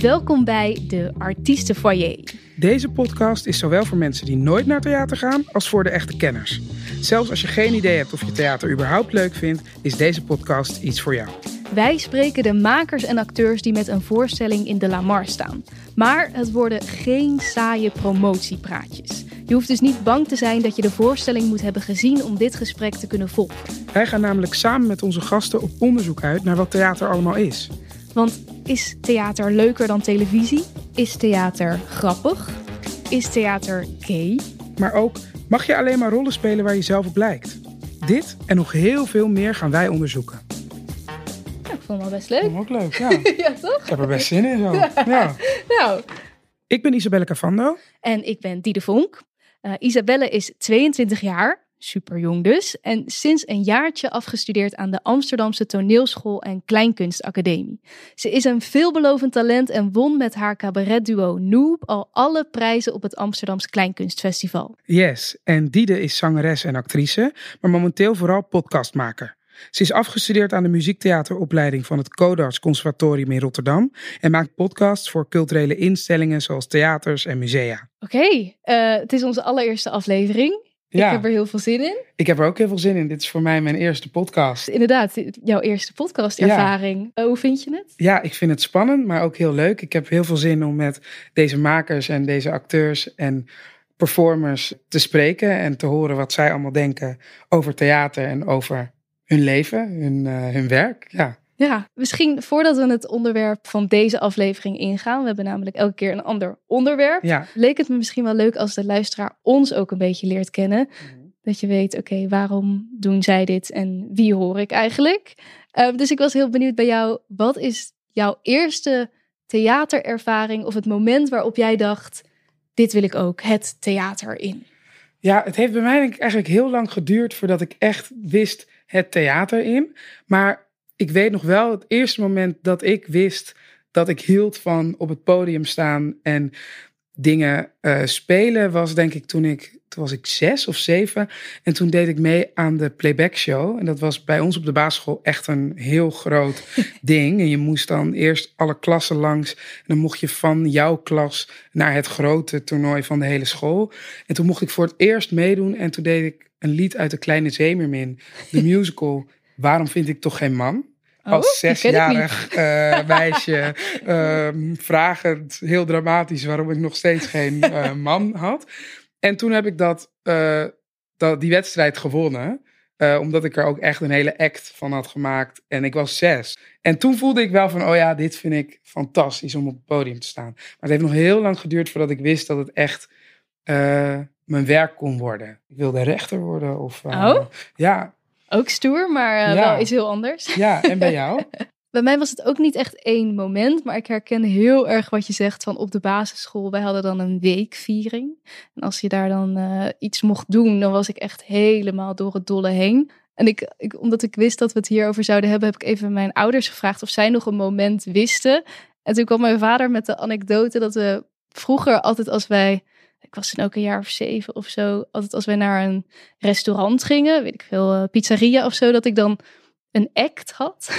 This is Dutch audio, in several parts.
Welkom bij de Artiestenfoyer. Deze podcast is zowel voor mensen die nooit naar theater gaan als voor de echte kenners. Zelfs als je geen idee hebt of je theater überhaupt leuk vindt, is deze podcast iets voor jou. Wij spreken de makers en acteurs die met een voorstelling in de Lamar staan. Maar het worden geen saaie promotiepraatjes. Je hoeft dus niet bang te zijn dat je de voorstelling moet hebben gezien om dit gesprek te kunnen volgen. Wij gaan namelijk samen met onze gasten op onderzoek uit naar wat theater allemaal is. Want is theater leuker dan televisie? Is theater grappig? Is theater gay? Maar ook, mag je alleen maar rollen spelen waar je zelf op lijkt? Dit en nog heel veel meer gaan wij onderzoeken. Nou, ik vond het wel best leuk. Ook leuk, ja. Ja, toch? Ik heb er best zin in zo. Ja. Nou, Ik ben Isabelle Cavando. en ik ben Diede Vonk. Eh, Isabelle is 22 jaar, super jong dus. En sinds een jaartje afgestudeerd aan de Amsterdamse Toneelschool en Kleinkunstacademie. Ze is een veelbelovend talent en won met haar cabaretduo Noob al alle prijzen op het Amsterdamse Kleinkunstfestival. Yes, en Diede is zangeres en actrice, maar momenteel vooral podcastmaker. Ze is afgestudeerd aan de muziektheateropleiding van het Codarts Conservatorium in Rotterdam en maakt podcasts voor culturele instellingen zoals theaters en musea. Oké, eh, het is onze allereerste aflevering. Ja. Ik heb er heel veel zin in. Ik heb er ook heel veel zin in. Dit is voor mij mijn eerste podcast. Inderdaad, jouw eerste podcastervaring. Eh, hoe vind je het? Ja, ik vind het spannend, maar ook heel leuk. Ik heb heel veel zin om met deze makers en deze acteurs en performers te spreken en te horen wat zij allemaal denken over theater en over hun leven, hun, eh, hun werk. Ja. Ja, misschien voordat we het onderwerp van deze aflevering ingaan. We hebben namelijk elke keer een ander onderwerp. Ja. Leek het me misschien wel leuk als de luisteraar ons ook een beetje leert kennen. Dat je weet, oké, waarom doen zij dit en wie hoor ik eigenlijk? Ehm, dus ik was heel benieuwd bij jou. Wat is jouw eerste theaterervaring of het moment waarop jij dacht, dit wil ik ook, het theater in? Ja, het heeft bij mij denk ik eigenlijk heel lang geduurd voordat ik echt wist het theater in. Maar ik weet nog wel het eerste moment dat ik wist dat ik hield van op het podium staan en dingen eh, spelen was denk ik toen ik toen was ik zes of zeven. En toen deed ik mee aan de playback show. En dat was bij ons op de basisschool echt een heel groot ding. En je moest dan eerst alle klassen langs. En dan mocht je van jouw klas naar het grote toernooi van de hele school. En toen mocht ik voor het eerst meedoen. En toen deed ik een lied uit de Kleine Zeemermin, de musical Waarom vind ik toch geen man? Als Oh, ik zesjarig eh, meisje, ehm, vragend, heel dramatisch waarom ik nog steeds geen eh, man had. En toen heb ik dat, eh, dat, die wedstrijd gewonnen. omdat ik er ook echt een hele act van had gemaakt. En ik was zes. En toen voelde ik wel van, oh ja, dit vind ik fantastisch om op het podium te staan. Maar het heeft nog heel lang geduurd voordat ik wist dat het echt mijn werk kon worden. Ik wilde rechter worden. Of, Oh? Ja, Ook stoer, maar Ja. wel iets heel anders. ja, en bij jou? Bij mij was het ook niet echt één moment, maar ik herken heel erg wat je zegt van op de basisschool. Wij hadden dan een weekviering. En als je daar dan eh, iets mocht doen, dan was ik echt helemaal door het dolle heen. En ik, ik, omdat ik wist dat we het hierover zouden hebben, heb ik even mijn ouders gevraagd of zij nog een moment wisten. En toen kwam mijn vader met de anekdote dat we vroeger altijd als wij, was toen ook een jaar of zeven of zo, altijd als wij naar een restaurant gingen, weet ik veel, eh, pizzeria of zo, dat ik dan een act had.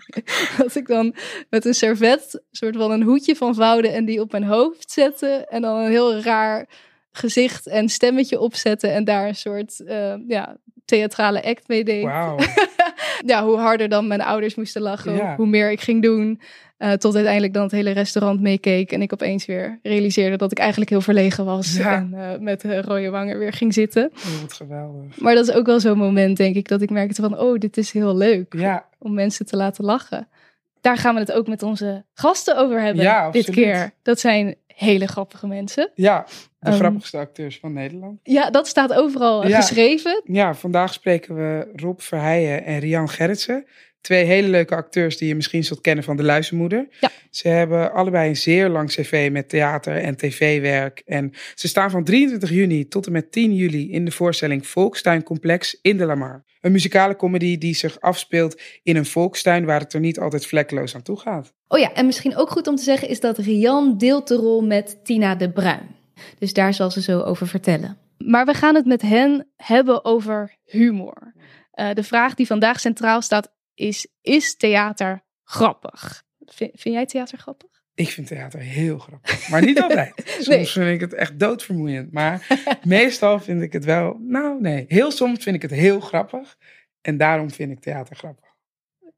dat ik dan met een servet soort van een hoedje van vouwde en die op mijn hoofd zette. En dan een heel raar gezicht en stemmetje opzette en daar een soort eh, ja, theatrale act mee deed. Wauw. Ja, hoe harder dan mijn ouders moesten lachen, Ja. hoe meer ik ging doen. eh, tot uiteindelijk dan het hele restaurant meekeek en ik opeens weer realiseerde dat ik eigenlijk heel verlegen was. Ja. En eh, met eh, rode wangen weer ging zitten. Oh, wat geweldig. Maar dat is ook wel zo'n moment, denk ik, dat ik merkte van, oh, dit is heel leuk Ja, om mensen te laten lachen. Daar gaan we het ook met onze gasten over hebben dit keer. Dat zijn hele grappige mensen. ja. De Ehm, grappigste acteurs van Nederland. Ja, dat staat overal eh, Ja. geschreven. Ja, vandaag spreken we Rob Verheijen en Rian Gerritsen. Twee hele leuke acteurs die je misschien zult kennen van De Luizenmoeder. Ja. Ze hebben allebei een zeer lang cv met theater en tv-werk. En ze staan van 23 juni tot en met 10 juli in de voorstelling Volkstuin Complex in de Lamar. Een muzikale comedy die zich afspeelt in een volkstuin waar het er niet altijd vlekkeloos aan toe gaat. Oh ja, en misschien ook goed om te zeggen is dat Rian deelt de rol met Tina de Bruin. Dus daar zal ze zo over vertellen. Maar we gaan het met hen hebben over humor. Eh, de vraag die vandaag centraal staat is, is theater grappig? Vind, vind jij theater grappig? Ik vind theater heel grappig. Maar niet altijd. Soms Nee. vind ik het echt doodvermoeiend. Maar meestal vind ik het wel... Nou, nee. Heel soms vind ik het heel grappig. En daarom vind ik theater grappig.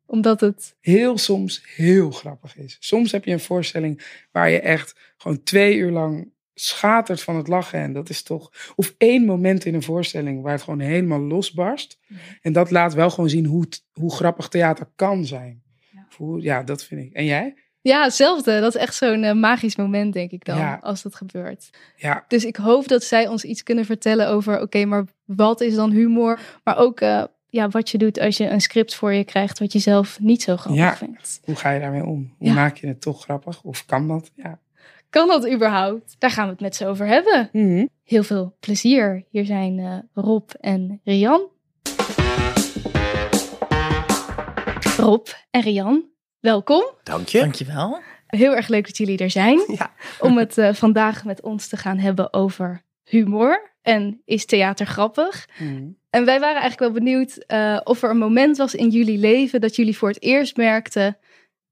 Omdat het... Heel soms heel grappig is. Soms heb je een voorstelling waar je echt gewoon twee uur lang schatert van het lachen. En dat is toch... Of één moment in een voorstelling waar het gewoon helemaal losbarst. En dat laat wel gewoon zien hoe, hoe grappig theater kan zijn. Ja. Hoe- ja, dat vind ik. En jij? Ja, hetzelfde. Dat is echt zo'n eh, magisch moment, denk ik dan, Ja. als dat gebeurt. Ja, Dus ik hoop dat zij ons iets kunnen vertellen over, oké, maar wat is dan humor? Maar ook eh, ja, wat je doet als je een script voor je krijgt wat je zelf niet zo grappig Ja. vindt. hoe ga je daarmee om? Hoe Ja. maak je het toch grappig? Of kan dat? Ja. Kan dat überhaupt? Daar gaan we het met ze over hebben. Mhm. Heel veel plezier. Hier zijn eh, Rob en Rian. Rob en Rian, welkom. Dank je. Dankjewel. Heel erg leuk dat jullie er zijn. Ja. Om het eh, vandaag met ons te gaan hebben over humor. En is theater grappig? Mhm. En wij waren eigenlijk wel benieuwd eh, of er een moment was in jullie leven dat jullie voor het eerst merkten: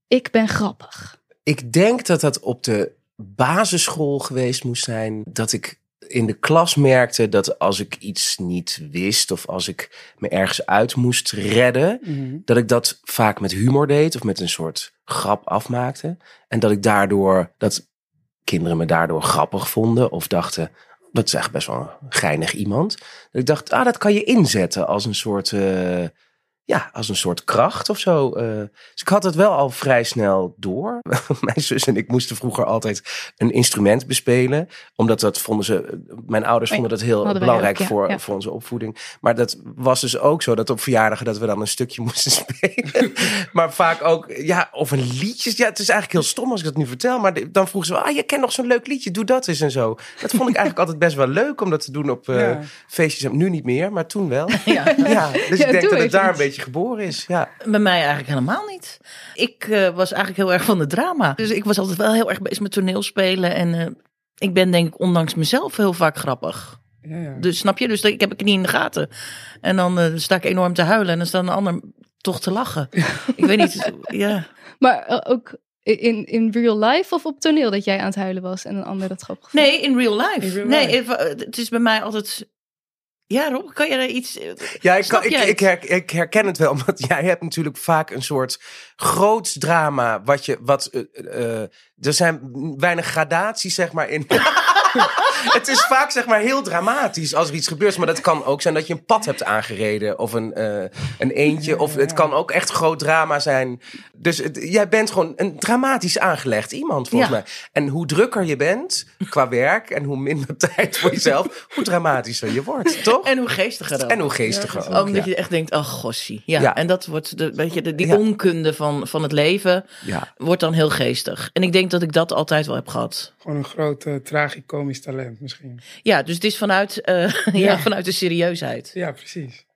ik ben grappig. Ik denk dat dat op de basisschool geweest moest zijn. Dat ik in de klas merkte dat als ik iets niet wist of als ik me ergens uit moest redden, Mhm. dat ik dat vaak met humor deed of met een soort grap afmaakte. En dat ik daardoor, dat kinderen me daardoor grappig vonden of dachten, dat is echt best wel een geinig iemand. Dat ik dacht, ah, dat kan je inzetten als een soort, eh, ja, als een soort kracht of zo. eh. dus ik had het wel al vrij snel door. Mijn zus en ik moesten vroeger altijd een instrument bespelen. Omdat dat vonden ze, mijn ouders Oh vonden dat heel hadden belangrijk ook, ja, voor, ja. voor onze opvoeding. Maar dat was dus ook zo dat op verjaardagen dat we dan een stukje moesten spelen. maar vaak ook, ja, of een liedje. Ja, het is eigenlijk heel stom als ik dat nu vertel. Maar dan vroegen ze, ah, je kent nog zo'n leuk liedje, doe dat eens en zo. Dat vond ik eigenlijk altijd best wel leuk om dat te doen op eh, Ja. feestjes. Nu niet meer, maar toen wel. Ja. Ja, dus ik denk dat het daar een iets. Beetje geboren is. Ja. Bij mij eigenlijk helemaal niet. Ik eh, was eigenlijk heel erg van de drama. Dus ik was altijd wel heel erg bezig met toneelspelen. En eh, ik ben denk ik ondanks mezelf heel vaak grappig. Ja, ja. Dus snap je? Dus ik heb ik niet in de gaten. En dan eh, sta ik enorm te huilen. En dan staat een ander toch te lachen. Ik weet niet. Ja. Maar ook in, in real life of op toneel dat jij aan het huilen was en een ander dat grappig vond? Nee, in real life. In real nee, life. even, het is bij mij altijd... Ja, Rob, kan je daar iets... Ja, ik, kan, ik, ik, het? her- ik herken het wel, omdat jij hebt natuurlijk vaak een soort groots drama. Wat je, wat, eh, eh, er zijn weinig gradaties, zeg maar, in. het is vaak, zeg maar, heel dramatisch als er iets gebeurt. Maar dat kan ook zijn dat je een pad hebt aangereden. Of een, eh, een eentje. Of het kan ook echt groot drama zijn. Dus het- jij bent gewoon een dramatisch aangelegd iemand, volgens Ja. mij. En hoe drukker je bent qua werk en hoe minder tijd voor jezelf, hoe dramatischer je wordt, toch? En hoe geestiger ook. En hoe geestiger Ja, ook. Omdat ja. je echt denkt, oh gossie. Ja, Ja. en dat wordt, de, weet je, de, die Ja. onkunde van, van het leven Ja. wordt dan heel geestig. En ik denk dat ik dat altijd wel heb gehad. Gewoon een groot uh, talent misschien. Ja, dus het is vanuit, eh, ja. Ja. vanuit de serieusheid. Ja, precies.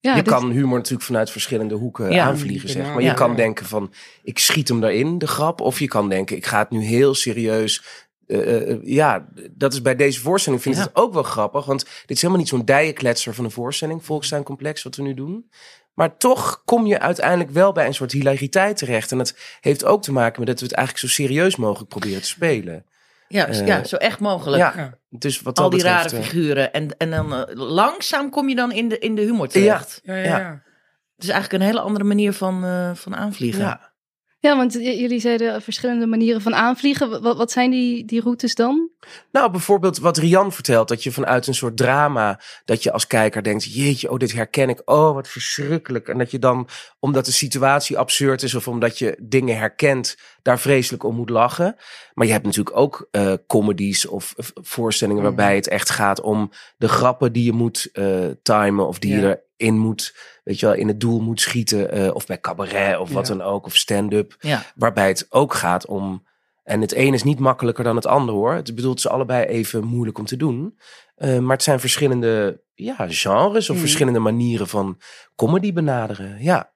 Ja, je dus- kan humor natuurlijk vanuit verschillende hoeken Ja. aanvliegen, zeg maar. Ja. Je kan denken van, ik schiet hem daarin, de grap. Of je kan denken, ik ga het nu heel serieus... eh, eh, ja, dat is bij deze voorstelling vind ik Ja. het ook wel grappig. Want dit is helemaal niet zo'n dijenkletser van een voorstelling. Volkstuincomplex, wat we nu doen. Maar toch kom je uiteindelijk wel bij een soort hilariteit terecht. En dat heeft ook te maken met dat we het eigenlijk zo serieus mogelijk proberen te spelen. Ja, Eh, ja zo echt mogelijk. Ja, Ja. dus wat dat Al die betreft, rare eh, figuren. En, en dan eh, langzaam kom je dan in de, in de humor terecht. Ja, ja, Ja. ja. Het is eigenlijk een hele andere manier van, eh, van aanvliegen. Ja. Ja, want jullie zeiden verschillende manieren van aanvliegen. Wat, wat zijn die, die routes dan? Nou, bijvoorbeeld wat Rian vertelt, dat je vanuit een soort drama, dat je als kijker denkt, jeetje, oh, dit herken ik, oh, wat verschrikkelijk. En dat je dan, omdat de situatie absurd is of omdat je dingen herkent, daar vreselijk om moet lachen. Maar je hebt natuurlijk ook eh comedies of of voorstellingen Mhm. waarbij het echt gaat om de grappen die je moet eh timen of die Ja. je erin moet, weet je wel, in het doel moet schieten. eh, of bij cabaret of wat dan ook, of stand-up. Ja. Waarbij het ook gaat om. En het een is niet makkelijker dan het ander hoor. Het bedoelt ze allebei even moeilijk om te doen. Eh, maar het zijn verschillende ja, genres of Mhm. verschillende manieren van comedy benaderen. Ja.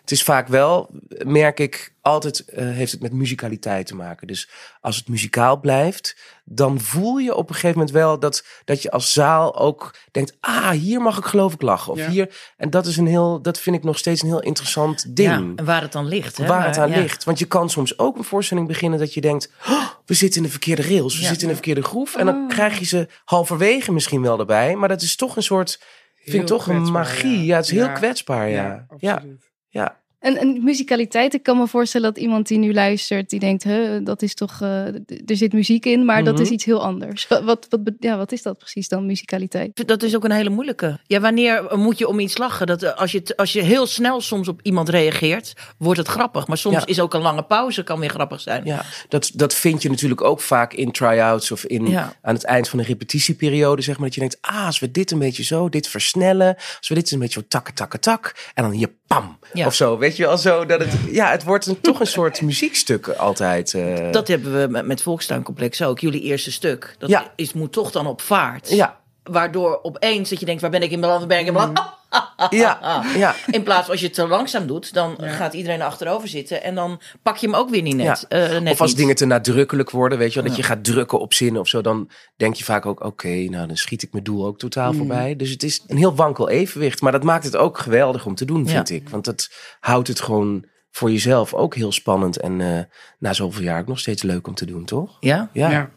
Het is vaak wel, merk ik, altijd eh, heeft het met muzikaliteit te maken. Dus als het muzikaal blijft, dan voel je op een gegeven moment wel dat, dat je als zaal ook denkt, ah, hier mag ik geloof ik lachen. Of Ja. hier, en dat is een heel, dat vind ik nog steeds een heel interessant ding. Ja, en waar het dan ligt. Hè? Waar het aan ja. ligt. Want je kan soms ook een voorstelling beginnen dat je denkt, "Oh, we zitten in de verkeerde rails, we Ja. zitten in de verkeerde groef. En dan Oh. krijg je ze halverwege misschien wel erbij. Maar dat is toch een soort, ik vind Heel toch een magie. Ja, het is heel Ja. kwetsbaar, ja. Ja, absoluut. En, en muzikaliteit, ik kan me voorstellen dat iemand die nu luistert, die denkt, huh, dat is toch, eh, er zit muziek in, maar dat Mhm. is iets heel anders. Wat, wat, ja, wat is dat precies dan, muzikaliteit? Dat is ook een hele moeilijke. Ja, wanneer moet je om iets lachen? Dat, eh, als, je, als je heel snel soms op iemand reageert, wordt het grappig. Maar soms Ja. is ook een lange pauze kan weer grappig zijn. Ja, dat, dat vind je natuurlijk ook vaak in try-outs of in, Ja. aan het eind van een repetitieperiode. Zeg maar dat je denkt, ah, als we dit een beetje zo, dit versnellen. Als we dit een beetje zo takken, takken, tak. En dan hier pam. Ja. Of zo, weet je wel zo. Dat het, ja, het wordt een, toch een soort muziekstuk altijd. eh. Dat hebben we met, met Volkstuincomplex ook. Jullie eerste stuk. Dat Ja. is, moet toch dan op vaart. ja, Waardoor opeens dat je denkt, waar ben ik in beland? Waar ben ik in beland? ja, ja. In plaats van als je het te langzaam doet, dan gaat iedereen achterover zitten. En dan pak je hem ook weer niet net. Ja. eh, net Of als niet. dingen te nadrukkelijk worden, weet je wel, dat Ja. je gaat drukken op zinnen of zo, dan denk je vaak ook, oké, nou dan schiet ik mijn doel ook totaal Mm. voorbij. Dus het is een heel wankel evenwicht, maar dat maakt het ook geweldig om te doen, Ja. vind ik. Want dat houdt het gewoon voor jezelf ook heel spannend en eh, na zoveel jaar ook nog steeds leuk om te doen, toch? Ja? Ja, Ja.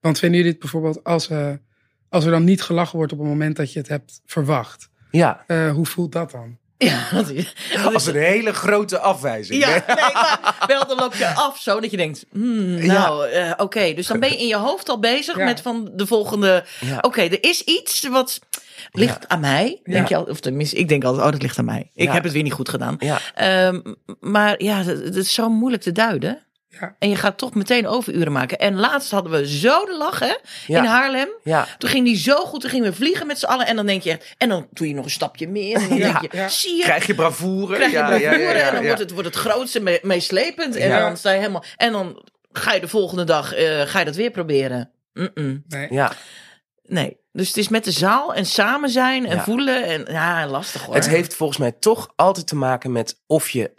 Want vinden jullie het bijvoorbeeld als, eh, als er dan niet gelachen wordt op het moment dat je het hebt verwacht? ja. eh, hoe voelt dat dan? Ja, dat is, dat Als is- een hele grote afwijzing. ja, hè? nee, maar wel dan loop je af zo dat je denkt, hmm, nou, eh, oké. Dus dan ben je in je hoofd al bezig Ja. met van de volgende, Ja. oké, er is iets wat ligt aan mij. Denk je al, of tenminste, ik denk altijd, oh, dat ligt aan mij. Ik Ja. heb het weer niet goed gedaan. Ja. Ehm, maar ja, het is zo moeilijk te duiden. Ja. En je gaat toch meteen overuren maken. En laatst hadden we zo de lach, hè, Ja. in Haarlem. Ja. Toen ging die zo goed, toen gingen we vliegen met z'n allen. En dan denk je echt, en dan doe je nog een stapje meer. En dan Ja. denk je, zie je, Krijg je bravoure? krijg je Ja, bravoure. ja, ja, ja, en dan wordt het, wordt het grootste mee- meeslepend. En dan sta je helemaal, en dan ga je de volgende dag, eh, ga je dat weer proberen. Nee. Ja. Nee. Dus het is met de zaal en samen zijn en voelen. En ja, lastig hoor. Het heeft volgens mij toch altijd te maken met of je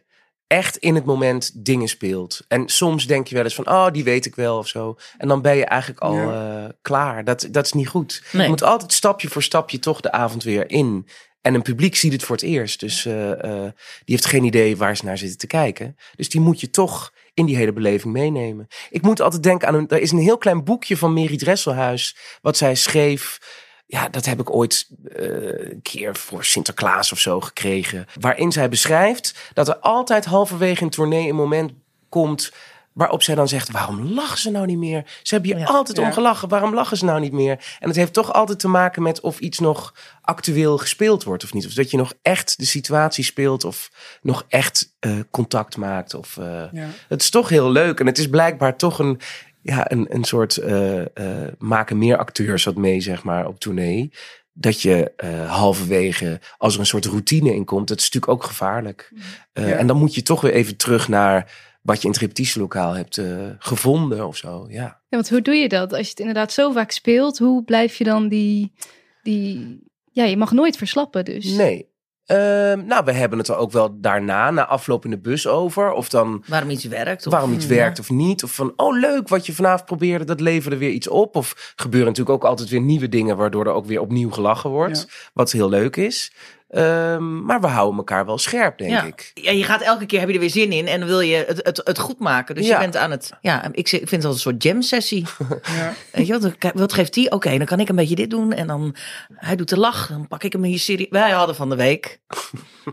echt in het moment dingen speelt. En soms denk je wel eens van, oh, die weet ik wel of zo. En dan ben je eigenlijk al Ja. eh, klaar. Dat, dat is niet goed. Nee. Je moet altijd stapje voor stapje toch de avond weer in. En een publiek ziet het voor het eerst. Dus eh, eh, die heeft geen idee waar ze naar zitten te kijken. Dus die moet je toch in die hele beleving meenemen. Ik moet altijd denken aan een. Er is een heel klein boekje van Mary Dresselhuis. Wat zij schreef. Ja, dat heb ik ooit eh, een keer voor Sinterklaas of zo gekregen. Waarin zij beschrijft dat er altijd halverwege een tournee een moment komt. Waarop zij dan zegt: Waarom lachen ze nou niet meer? Ze hebben hier Ja. altijd om Ja. gelachen. Waarom lachen ze nou niet meer? En het heeft toch altijd te maken met of iets nog actueel gespeeld wordt of niet. Of dat je nog echt de situatie speelt of nog echt eh, contact maakt. Of, eh, Ja. Het is toch heel leuk. En het is blijkbaar toch een, ja, een, een soort eh, eh, maken meer acteurs wat mee, zeg maar, op tournee. Dat je eh, halverwege, als er een soort routine in komt, dat is natuurlijk ook gevaarlijk. Ja. En dan moet je toch weer even terug naar wat je in het repetitielokaal hebt gevonden of zo. Ja. Ja, want hoe doe je dat? Als je het inderdaad zo vaak speelt, hoe blijf je dan die, die... Ja, je mag nooit verslappen dus. Nee. Ehm, nou, we hebben het er ook wel daarna, na afloop in de bus over. Of dan Waarom iets werkt. Of, waarom iets Ja. werkt of niet. Of van, oh leuk, wat je vanavond probeerde, dat leverde weer iets op. Of gebeuren natuurlijk ook altijd weer nieuwe dingen, waardoor er ook weer opnieuw gelachen wordt. Wat heel leuk is. Ehm, maar we houden elkaar wel scherp, denk ja. ik. Ja, je gaat elke keer, heb je er weer zin in en dan wil je het, het, het goed maken. Dus Ja. je bent aan het, ja, ik, ik vind het als een soort jam sessie. Ja. Weet je wat, wat geeft die? Oké, dan kan ik een beetje dit doen. En dan, hij doet de lach, dan pak ik hem hier serie. Wij hadden van de week,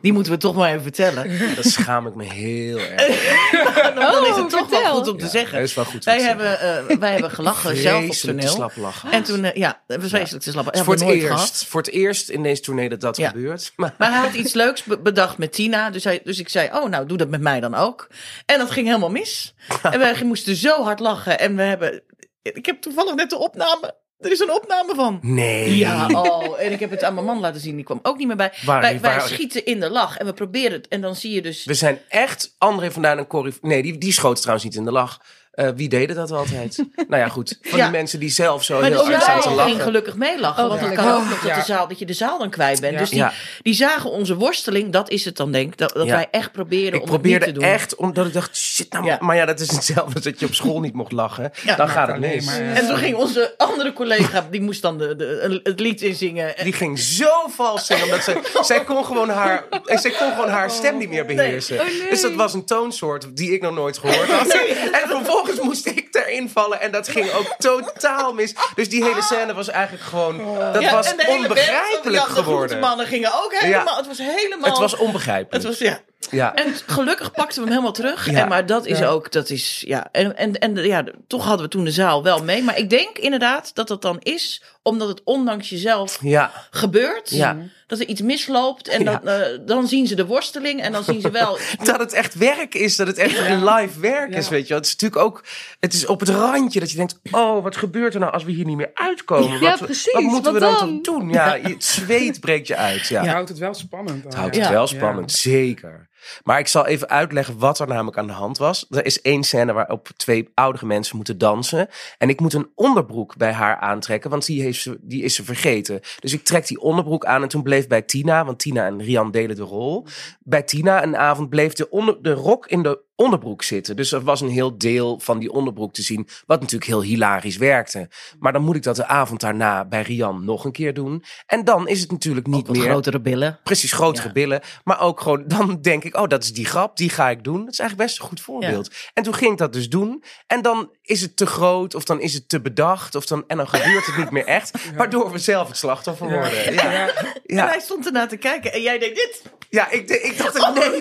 die moeten we toch maar even vertellen. Dat schaam ik me heel erg. Dan, dan is Oh, het toch wel goed om te zeggen. dat is wel goed. Wij hebben, eh, wij hebben gelachen zelf op toneel. slap lachen. En toen, eh, ja, we vreselijk te slappen. Hebben voor het eerst. gehad. Voor het eerst in deze tournee dat dat Ja. Maar Maar hij had iets leuks be- bedacht met Tina. Dus, hij, dus ik zei, oh nou, doe dat met mij dan ook. En dat ging helemaal mis. En wij moesten zo hard lachen. En we hebben... Ik heb toevallig net de opname... Er is een opname van. nee. Ja, oh, en ik heb het aan mijn man laten zien. Die kwam ook niet meer bij. Waar- wij, wij waar- schieten in de lach en we proberen het. En dan zie je dus... We zijn echt André van Duin en Corrie... Nee, die, die schoot trouwens niet in de lach. Eh, wie deden dat altijd? nou ja, goed. Van Ja. die mensen die zelf zo Maar heel erg staan te lachen. ging gelukkig meelachen. Oh, want het kan ook nog dat, Ja. de zaal, dat je de zaal dan kwijt bent. Ja. Dus die, Ja. die zagen onze worsteling. Dat is het dan denk ik. Dat, dat Ja. wij echt proberen Ik om probeerde het niet te doen. echt, omdat ik dacht, shit, nou, Ja. maar ja, dat is hetzelfde als dat je op school niet mocht lachen. Ja, dan gaat het mis. maar, ja. En toen ging onze andere collega, die moest dan de, de, het lied inzingen. Die ging zo vals zingen, omdat ze, zij kon gewoon haar, zij kon gewoon haar stem niet meer beheersen. Oh, nee. Dus dat was een toonsoort die ik nog nooit gehoord had. En vervolgens moest ik erin vallen en dat ging ook totaal mis. Dus die hele scène was eigenlijk gewoon, dat Ja, was en de hele band, onbegrijpelijk ja, De geworden. mannen gingen ook helemaal. Het was helemaal. Het was onbegrijpelijk. Het was, ja. Ja. En gelukkig pakten we hem helemaal terug. Ja. En, maar dat is Ja. ook, dat is, ja. En, en, en ja, toch hadden we toen de zaal wel mee. Maar ik denk inderdaad dat dat dan is omdat het ondanks jezelf ja, gebeurt. ja. Dat er iets misloopt. En Ja. dat, eh, dan zien ze de worsteling. En dan zien ze wel. Dat het echt werk is, dat het echt een live werk is, weet je. Het is natuurlijk ook, het is op het randje dat je denkt, oh, wat gebeurt er nou als we hier niet meer uitkomen? Ja, wat, precies, Wat moeten we dan, doen? Ja, je- het zweet breekt je uit, ja. Je houdt het wel spannend. Het houdt Ja. het wel Ja. spannend, zeker. Maar ik zal even uitleggen wat er namelijk aan de hand was. Er is één scène waarop twee oudere mensen moeten dansen. En ik moet een onderbroek bij haar aantrekken, want die, heeft die is ze vergeten. Dus ik trek die onderbroek aan en toen bleef bij Tina, want Tina en Rian delen de rol. Bij Tina een avond bleef de, de rok in de onderbroek zitten. Dus er was een heel deel van die onderbroek te zien, wat natuurlijk heel hilarisch werkte. Maar dan moet ik dat de avond daarna bij Rian nog een keer doen. En dan is het natuurlijk niet meer... grotere billen. Precies, grotere Ja. billen. Maar ook gewoon, dan denk ik, oh, dat is die grap, die ga ik doen. Dat is eigenlijk best een goed voorbeeld. En toen ging ik dat dus doen. En dan is het te groot, of dan is het te bedacht, of dan, en dan gebeurt het niet meer echt. Waardoor we zelf het slachtoffer Ja. worden. Ja, ja. Ja. En ja. hij stond ernaar te kijken. En jij deed dit. ik, de- ik dacht, nee,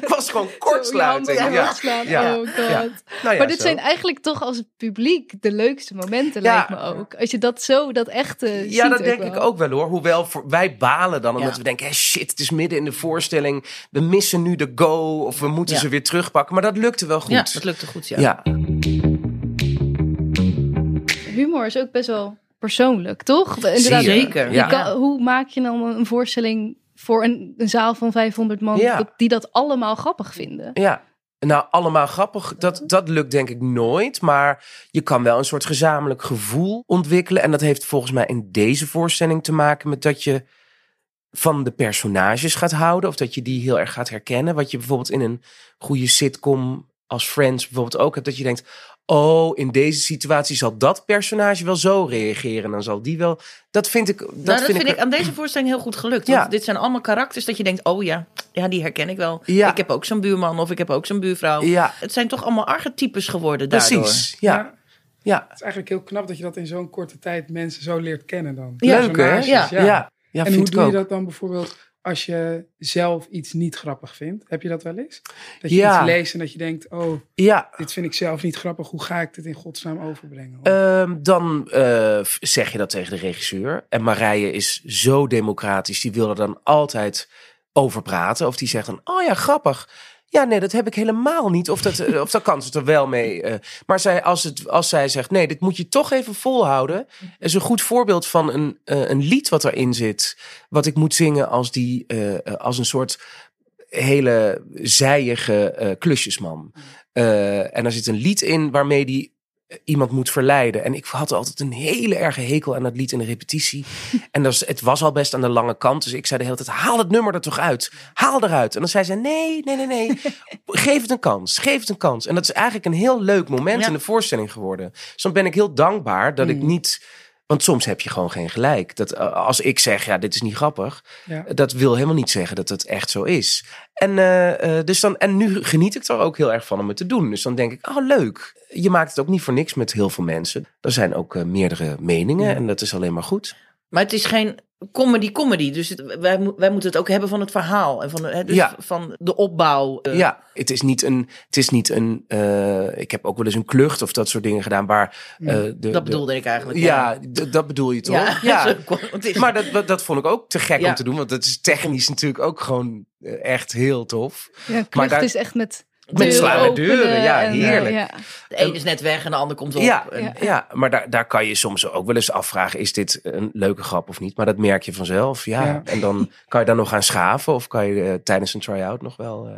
het was gewoon kortsluiting. Ja. Oh god. Ja. Nou ja, maar dit zo. zijn eigenlijk toch als publiek de leukste momenten, Ja. lijkt me ook. Als je dat zo, dat echte Ja, ziet dat denk ik ook wel hoor. Hoewel voor, wij balen dan omdat Ja. we denken: hey, shit, het is midden in de voorstelling. We missen nu de go. Of we moeten Ja. ze weer terugpakken. Maar dat lukte wel goed. Ja, dat lukte goed. Ja. ja. Humor is ook best wel persoonlijk, toch? Inderdaad, Zeker. je Ja. kan- hoe maak je dan een voorstelling voor een, een zaal van 500 man Ja. die dat allemaal grappig vinden? Ja, nou allemaal grappig. Dat, dat lukt denk ik nooit. Maar je kan wel een soort gezamenlijk gevoel ontwikkelen. En dat heeft volgens mij in deze voorstelling te maken met dat je van de personages gaat houden. Of dat je die heel erg gaat herkennen. Wat je bijvoorbeeld in een goede sitcom als Friends bijvoorbeeld ook hebt. Dat je denkt, oh, in deze situatie zal dat personage wel zo reageren. Dan zal die wel... Dat vind ik... Dat, nou, dat vind, ik, aan deze voorstelling heel goed gelukt. Ja. Want dit zijn allemaal karakters dat je denkt, oh ja, ja die herken ik wel. Ja. Ik heb ook zo'n buurman of ik heb ook zo'n buurvrouw. Ja, Het zijn toch allemaal archetypes geworden daardoor. precies. Ja, ja. Het is eigenlijk heel knap dat je dat in zo'n korte tijd mensen zo leert kennen dan. Ja. Leuk hè? Ja, ja. ja. ja. en hoe doe je ook. dat dan bijvoorbeeld als je zelf iets niet grappig vindt? Heb je dat wel eens? Dat je Ja. iets leest en dat je denkt, oh, Ja, dit vind ik zelf niet grappig. Hoe ga ik dit in godsnaam overbrengen? Ehm, dan eh, zeg je dat tegen de regisseur. En Marije is zo democratisch, die wil er dan altijd over praten. Of die zegt dan, oh ja, grappig. Ja, nee, dat heb ik helemaal niet. Of dat, eh, of dat kan ze er wel mee. eh. maar zij, als, het, als zij zegt, nee, dit moet je toch even volhouden. is een goed voorbeeld van een, eh, een lied wat erin zit. Wat ik moet zingen als, die, als een soort hele zijige klusjesman. En er zit een lied in waarmee die iemand moet verleiden. En ik had altijd een hele erge hekel aan dat lied in de repetitie. en dat is, het was al best aan de lange kant. Dus ik zei de hele tijd, haal het nummer er toch uit. Haal eruit. En dan zei ze, nee, nee, nee, nee. Geef het een kans. Geef het een kans. En dat is eigenlijk een heel leuk moment Ja. in de voorstelling geworden. Dus dan ben ik heel dankbaar dat ik Mm. niet... Want soms heb je gewoon geen gelijk. Dat, eh, als ik zeg, ja, dit is niet grappig. Ja. Dat wil helemaal niet zeggen dat het echt zo is. En, eh, eh, dus dan, en nu geniet ik er ook heel erg van om het te doen. Dus dan denk ik, oh leuk. Je maakt het ook niet voor niks met heel veel mensen. Er zijn ook meerdere meningen Ja. en dat is alleen maar goed. Maar het is geen comedy-comedy. Dus het- wij, wij moeten het ook hebben van het verhaal. En van, de- hè, dus Ja. van de opbouw. eh, ja, het is niet een. Het is niet een eh, ik heb ook wel eens een klucht of dat soort dingen gedaan. Waar, eh, de, dat de- bedoelde ik eigenlijk. ja, dat bedoel je toch? Ja, ja. Maar dat, dat, vond ik ook te gek Ja. om te doen. Want dat is technisch natuurlijk ook gewoon echt heel tof. Ja, klucht daar- is echt met Met openen deuren, ja, eh, heerlijk. ja. de een is net weg en de ander komt op. Ja, En- Ja. ja, maar daar, daar kan je soms ook wel eens afvragen: is dit een leuke grap of niet? Maar dat merk je vanzelf. Ja. Ja. En dan kan je daar nog aan schaven of kan je eh, tijdens een try-out nog wel eh,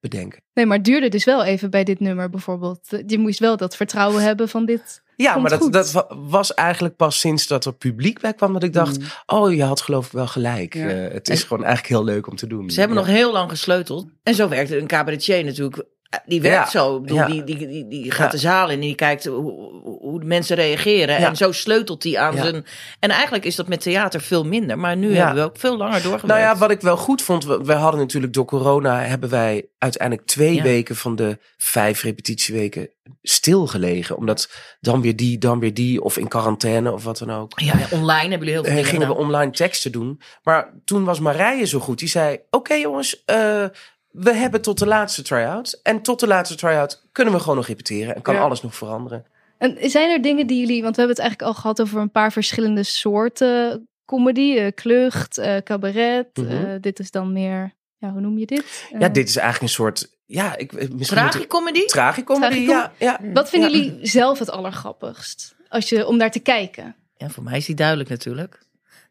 bedenken. Nee, maar het duurde dus wel even bij dit nummer bijvoorbeeld. Je moest wel dat vertrouwen hebben van dit. Ja, Komt maar dat, goed. dat wa- was eigenlijk pas sinds dat er publiek bij kwam dat ik dacht, Mm. oh, je had geloof ik wel gelijk. Ja. Het is gewoon eigenlijk heel leuk om te doen. Ze hebben Ja. nog heel lang gesleuteld. En zo werkt een cabaretier natuurlijk. Die werkt Ja, zo. Bedoel, ja. die, die, die, die gaat Ja. de zaal in en die kijkt hoe, hoe de mensen reageren. En zo sleutelt hij aan zijn... En eigenlijk is dat met theater veel minder. Maar nu hebben we ook veel langer doorgewerkt. Nou ja, wat ik wel goed vond, we, we hadden natuurlijk door corona hebben wij uiteindelijk twee weken van de vijf repetitieweken stilgelegen. Omdat dan weer die, dan weer die, of in quarantaine of wat dan ook. Ja, online hebben jullie heel veel Eh, dingen gingen we online teksten doen. Maar toen was Marije zo goed. Die zei, oké jongens, eh, we hebben tot de laatste try-out. En tot de laatste try-out kunnen we gewoon nog repeteren. En kan Ja. alles nog veranderen. En zijn er dingen die jullie, want we hebben het eigenlijk al gehad over een paar verschillende soorten comedy, eh, klucht, eh, cabaret. Mhm. eh, dit is dan meer, ja, hoe noem je dit? Ja, dit is eigenlijk een soort, ja, ik, misschien moet- Tragicomedy? Tragicomedy, Tragicom- ja. ja. Wat vinden Ja. jullie zelf het allergrappigst? Als je, om naar te kijken. Ja, voor mij is die duidelijk natuurlijk.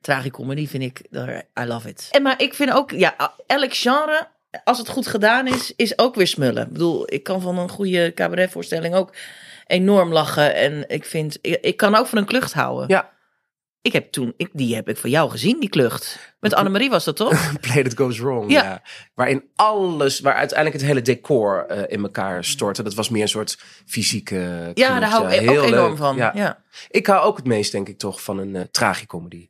Tragicomedy vind ik, daar- I love it. En maar ik vind ook, ja, elk genre, als het goed gedaan is, is ook weer smullen. Ik bedoel, ik kan van een goede cabaretvoorstelling ook enorm lachen. En ik vind, ik, ik kan ook van een klucht houden. Ja. Ik heb toen, ik, die heb ik van jou gezien, die klucht. Met Annemarie was dat toch? Play That Goes Wrong. Ja. Ja. Waarin alles, waar uiteindelijk het hele decor eh, in elkaar stortte. Dat was meer een soort fysieke. Ja, daar hou ik ook enorm van. Ja. Ja. Ik hou ook het meest, denk ik, toch van een tragicomedy.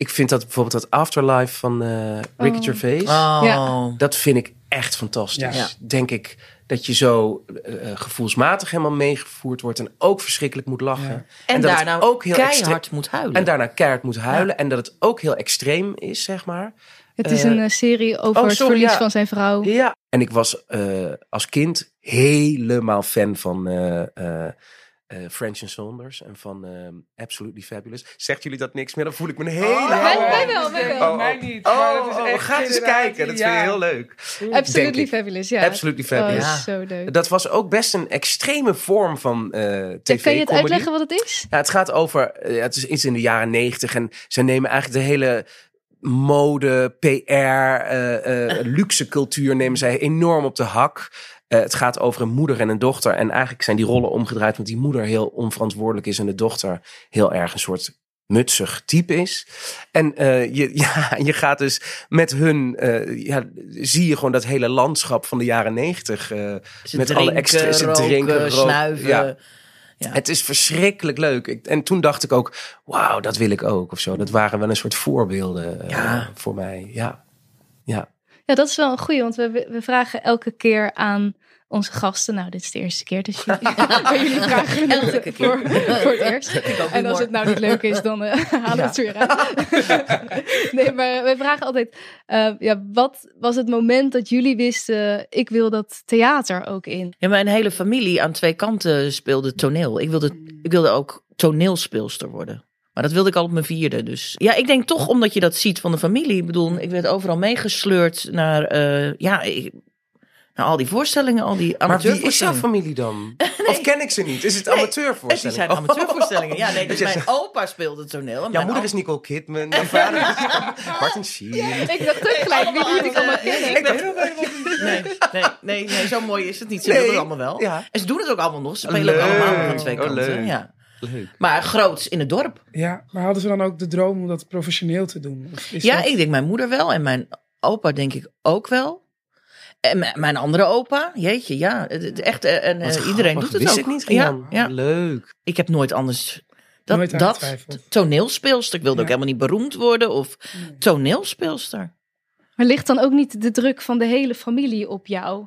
Ik vind dat bijvoorbeeld dat Afterlife van eh Ricky Oh. Gervais. Oh. Ja. Dat vind ik echt fantastisch. Ja. Denk ik dat je zo eh, eh, gevoelsmatig helemaal meegevoerd wordt. En ook verschrikkelijk moet lachen. Ja. En, dat het daarna ook heel keihard extre- moet huilen. En daarna keihard moet huilen. En dat het ook heel extreem is, zeg maar. Het is een serie over oh, het verlies ja. van zijn vrouw. Ja. En ik was eh, als kind helemaal fan van eh eh eh, French and Saunders en van eh, Absolutely Fabulous. Zegt jullie dat niks meer? Dan voel ik me een hele... Oh, wij- wel, wij wel. Oh, Mij niet. Oh, maar dat is oh, echt ga eens kijken. Dat vind ja. ik heel leuk. Absolutely. Fabulous, ja. Absolutely Fabulous. Oh, zo leuk. Dat was ook best een extreme vorm van eh tv-comedy. kan je het uitleggen wat het is? Ja, het gaat over, eh, het is iets in de jaren negentig en ze nemen eigenlijk de hele mode, PR, eh, eh, luxe cultuur nemen zij enorm op de hak. Eh, het gaat over een moeder en een dochter en eigenlijk zijn die rollen omgedraaid, want die moeder heel onverantwoordelijk is en de dochter heel erg een soort mutsig type is. En eh, je, ja, je gaat dus met hun, eh, ja, zie je gewoon dat hele landschap van de jaren negentig. met drinken, alle extra- ze roken, drinken, roken. snuiven. Ja. Ja. Het is verschrikkelijk leuk. Ik- en toen dacht ik ook, wauw, dat wil ik ook of zo. Dat waren wel een soort voorbeelden Ja. voor mij. Ja. ja. Ja, dat is wel een goeie, want we, we vragen elke keer aan onze gasten. Nou, dit is de eerste keer, dus jullie, maar jullie vragen het Elke keer. voor, voor het eerst. En als het nou niet leuk is, dan eh, halen we het weer uit. nee, maar wij vragen altijd, eh, ja, wat was het moment dat jullie wisten, ik wil dat theater ook in? Ja, mijn hele familie aan twee kanten speelde toneel. Ik wilde, ik wilde ook toneelspeelster worden. Maar dat wilde ik al op mijn vierde. Dus ja, ik denk toch omdat je dat ziet van de familie. Ik bedoel, ik werd overal meegesleurd naar, eh, ja, ik, naar al die voorstellingen, al die Maar wie is jouw amateurvoorstellingen. familie dan? Of ken ik ze niet? Is het Nee, amateurvoorstelling? Het zijn amateurvoorstellingen. Ja, nee, dus mijn opa speelde toneel. En Jouw mijn moeder is Nicole Kidman. Mijn vader is Martin Sheen. Ik dacht ook gelijk, wie moet ik allemaal Eh, kennen? ik dacht- Nee, nee, nee, nee, zo mooi is het niet. Ze Nee. doen het allemaal wel. Ja. En ze doen het ook allemaal nog. Ze spelen ook allemaal nog aan twee Oh, kanten. leuk. ja. Leuk. Maar groots in het dorp. Ja, maar hadden ze dan ook de droom om dat professioneel te doen? Ja, dat- ik denk mijn moeder wel. En mijn opa denk ik ook wel. En mijn andere opa, jeetje, ja. Echt, eh, en, Wat eh, iedereen grappig. doet het Wist ook. ik niet, ja, Leuk. ik heb nooit anders... Dat, Nooit dat toneelspeelster. Ik wilde Ja. ook helemaal niet beroemd worden. Of toneelspeelster. Maar ligt dan ook niet de druk van de hele familie op jou?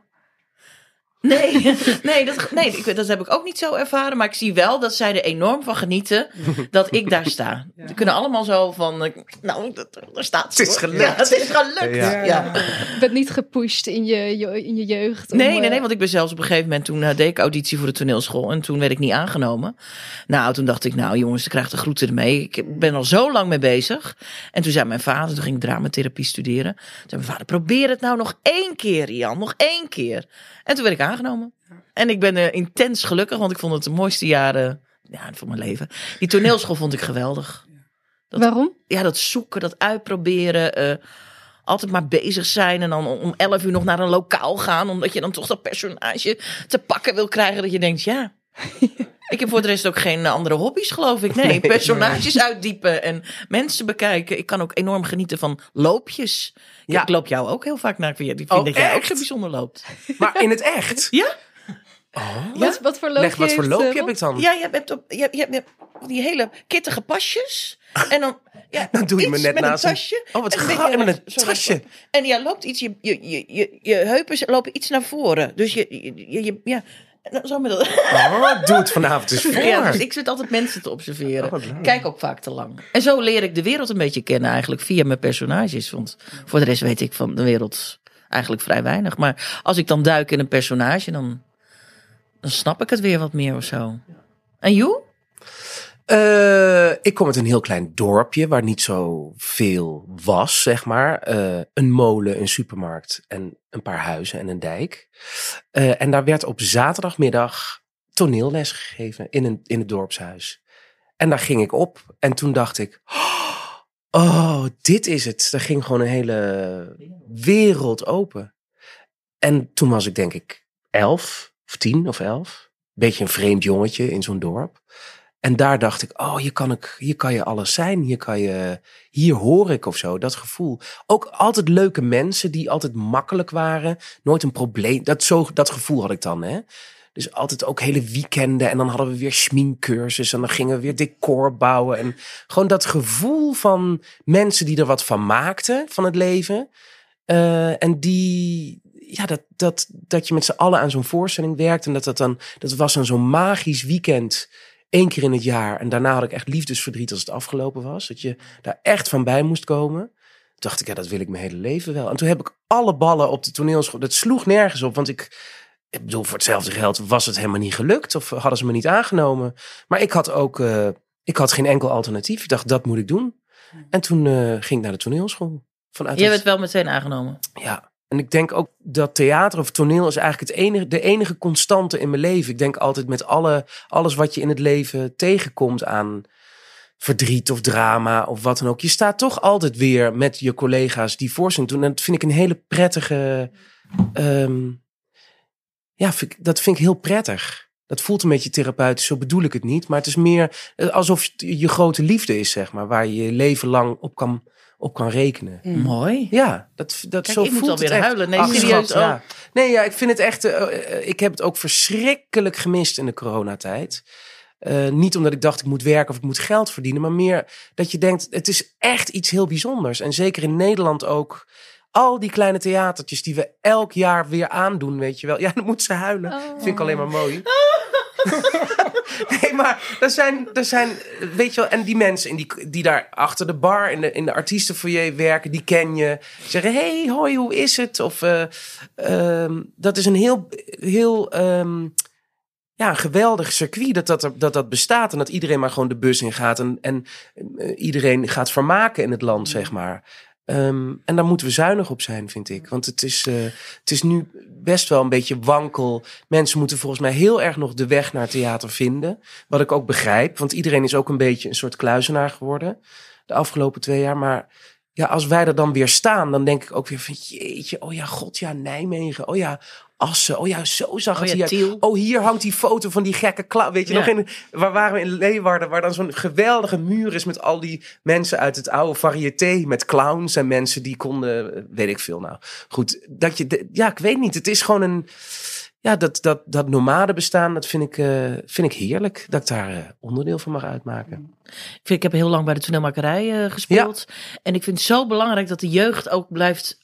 Nee, nee, dat, nee ik, dat heb ik ook niet zo ervaren. Maar ik zie wel dat zij er enorm van genieten dat ik daar sta. Ja. Ze kunnen allemaal zo van, eh, nou, dat- daar staat ze. Het is gelukt. Ja, het is gelukt. Ja. Ja. Ja. Je bent niet gepusht in je, in je jeugd? om, Nee, nee, eh, nee, want ik ben zelfs op een gegeven moment toen eh, deed ik auditie voor de toneelschool en toen werd ik niet aangenomen. Nou, toen dacht ik, nou jongens, ik krijg de groeten ermee. Ik ben al zo lang mee bezig. En toen zei mijn vader, toen ging ik dramatherapie studeren. Toen zei mijn vader, probeer het nou nog één keer, Jan, nog één keer. En toen werd ik aangenomen. En ik ben eh, intens gelukkig, want ik vond het de mooiste jaren ja, van mijn leven. Die toneelschool vond ik geweldig. dat- Waarom? Ja, dat zoeken, dat uitproberen. eh, altijd maar bezig zijn. En dan om 11 uur nog naar een lokaal gaan. Omdat je dan toch dat personage te pakken wil krijgen. Dat je denkt, ja. Ik heb voor de rest ook geen andere hobby's, geloof ik. Nee, Nee. personages uitdiepen en mensen bekijken. Ik kan ook enorm genieten van loopjes. Ja. Ik loop jou ook heel vaak naar. Ik vind Oh, dat jij ook zo bijzonder loopt. Maar in het echt? Ja? Oh. Wat, wat voor loopje Leg, wat voor loopje eh, heb ik dan? Ja, je hebt, op, je hebt, je hebt, je hebt die hele kittige pasjes. En dan, ja, Dan doe je me net met naast een tasje. Oh, wat grappig, met een tasje. En ja, loopt iets, je, je, je, je, je heupen lopen iets naar voren. Dus je, je, je, je- ja, zo met. Oh, doe het vanavond eens voor. Ja, dus ik zit altijd mensen te observeren. Oh. Kijk ook vaak te lang. En zo leer ik de wereld een beetje kennen eigenlijk via mijn personages. Want voor de rest weet ik van de wereld eigenlijk vrij weinig. Maar als ik dan duik in een personage, dan, dan snap ik het weer wat meer of zo. En you? Eh, ik kom uit een heel klein dorpje waar niet zo veel was, zeg maar. Eh, een molen, een supermarkt en een paar huizen en een dijk. Eh, en daar werd op zaterdagmiddag toneelles gegeven in, een, in het dorpshuis. En daar ging ik op en toen dacht ik, oh, dit is het. Er ging gewoon een hele wereld open. En toen was ik denk ik elf of tien of elf. Beetje een vreemd jongetje in zo'n dorp. En daar dacht ik, oh, hier kan, ik, hier kan je alles zijn. Hier, kan je, hier hoor ik of zo, dat gevoel. Ook altijd leuke mensen die altijd makkelijk waren. Nooit een probleem. Dat, zo, dat gevoel had ik dan, hè. Dus altijd ook hele weekenden. En dan hadden we weer schminkcursus. En dan gingen we weer decor bouwen. En gewoon dat gevoel van mensen die er wat van maakten van het leven. Eh, en die, ja, dat, dat, dat je met z'n allen aan zo'n voorstelling werkt. En dat dat dan, dat was dan zo'n magisch weekend. Één keer in het jaar. En daarna had ik echt liefdesverdriet als het afgelopen was. Dat je daar echt van bij moest komen. Toen dacht ik, ja, dat wil ik mijn hele leven wel. En toen heb ik alle ballen op de toneelschool. Dat sloeg nergens op, want ik. Ik bedoel, voor hetzelfde geld was het helemaal niet gelukt. Of hadden ze me niet aangenomen. Maar ik had ook. eh, ik had geen enkel alternatief. Ik dacht, dat moet ik doen. En toen eh, ging ik naar de toneelschool. Vanuit Jij dat- werd wel meteen aangenomen. ja, en ik denk ook dat theater of toneel is eigenlijk het enige, de enige constante in mijn leven. Ik denk altijd met alle, alles wat je in het leven tegenkomt aan verdriet of drama of wat dan ook. Je staat toch altijd weer met je collega's die voorstelling doen. En dat vind ik een hele prettige... ehm, ja, dat vind ik heel prettig. Dat voelt een beetje therapeutisch, zo bedoel ik het niet. Maar het is meer eh, alsof je grote liefde is, zeg maar. Waar je je leven lang op kan, op kan rekenen. Mooi. Ja, dat, dat Kijk, zo ik moet alweer het huilen. Nee, Ach, serieus schat, ja. Nee, ja, ik vind het echt. eh, eh, ik heb het ook verschrikkelijk gemist in de coronatijd. Eh, niet omdat ik dacht ik moet werken of ik moet geld verdienen, maar meer dat je denkt het is echt iets heel bijzonders. En zeker in Nederland ook. Al die kleine theatertjes die we elk jaar weer aandoen, weet je wel. Ja, dan moet ze huilen. Oh. Vind ik alleen maar mooi. nee, maar er zijn, er zijn, weet je wel, en die mensen in die, die daar achter de bar in de, in de artiestenfoyer werken, die ken je. Zeggen, hey, hoi, hoe is het? Of eh, ehm, dat is een heel, heel ehm, ja, een geweldig circuit dat dat, er- dat dat bestaat. En dat iedereen maar gewoon de bus in gaat en, en eh, iedereen gaat vermaken in het land, zeg maar. Ehm, en daar moeten we zuinig op zijn, vind ik. Want het is, eh, het is nu best wel een beetje wankel. Mensen moeten volgens mij heel erg nog de weg naar theater vinden. Wat ik ook begrijp. Want iedereen is ook een beetje een soort kluizenaar geworden. De afgelopen twee jaar. Maar ja, als wij er dan weer staan, dan denk ik ook weer van jeetje. Oh ja, god ja, Nijmegen. Oh ja, Assen. Oh ja, zo zag Oh het ja, hier. Tiel. Oh, hier hangt die foto van die gekke clown. Weet je Ja. nog, in, waar waren we in Leeuwarden? Waar dan zo'n geweldige muur is met al die mensen uit het oude variété. Met clowns en mensen die konden, weet ik veel nou. Goed, dat je, de- ja, ik weet niet. Het is gewoon een, ja, dat, dat, dat nomade bestaan, dat vind ik, eh, vind ik heerlijk. Dat ik daar eh, onderdeel van mag uitmaken. Ik, vind, ik heb heel lang bij de toneelmakerij eh, gespeeld. En ik vind het zo belangrijk dat de jeugd ook blijft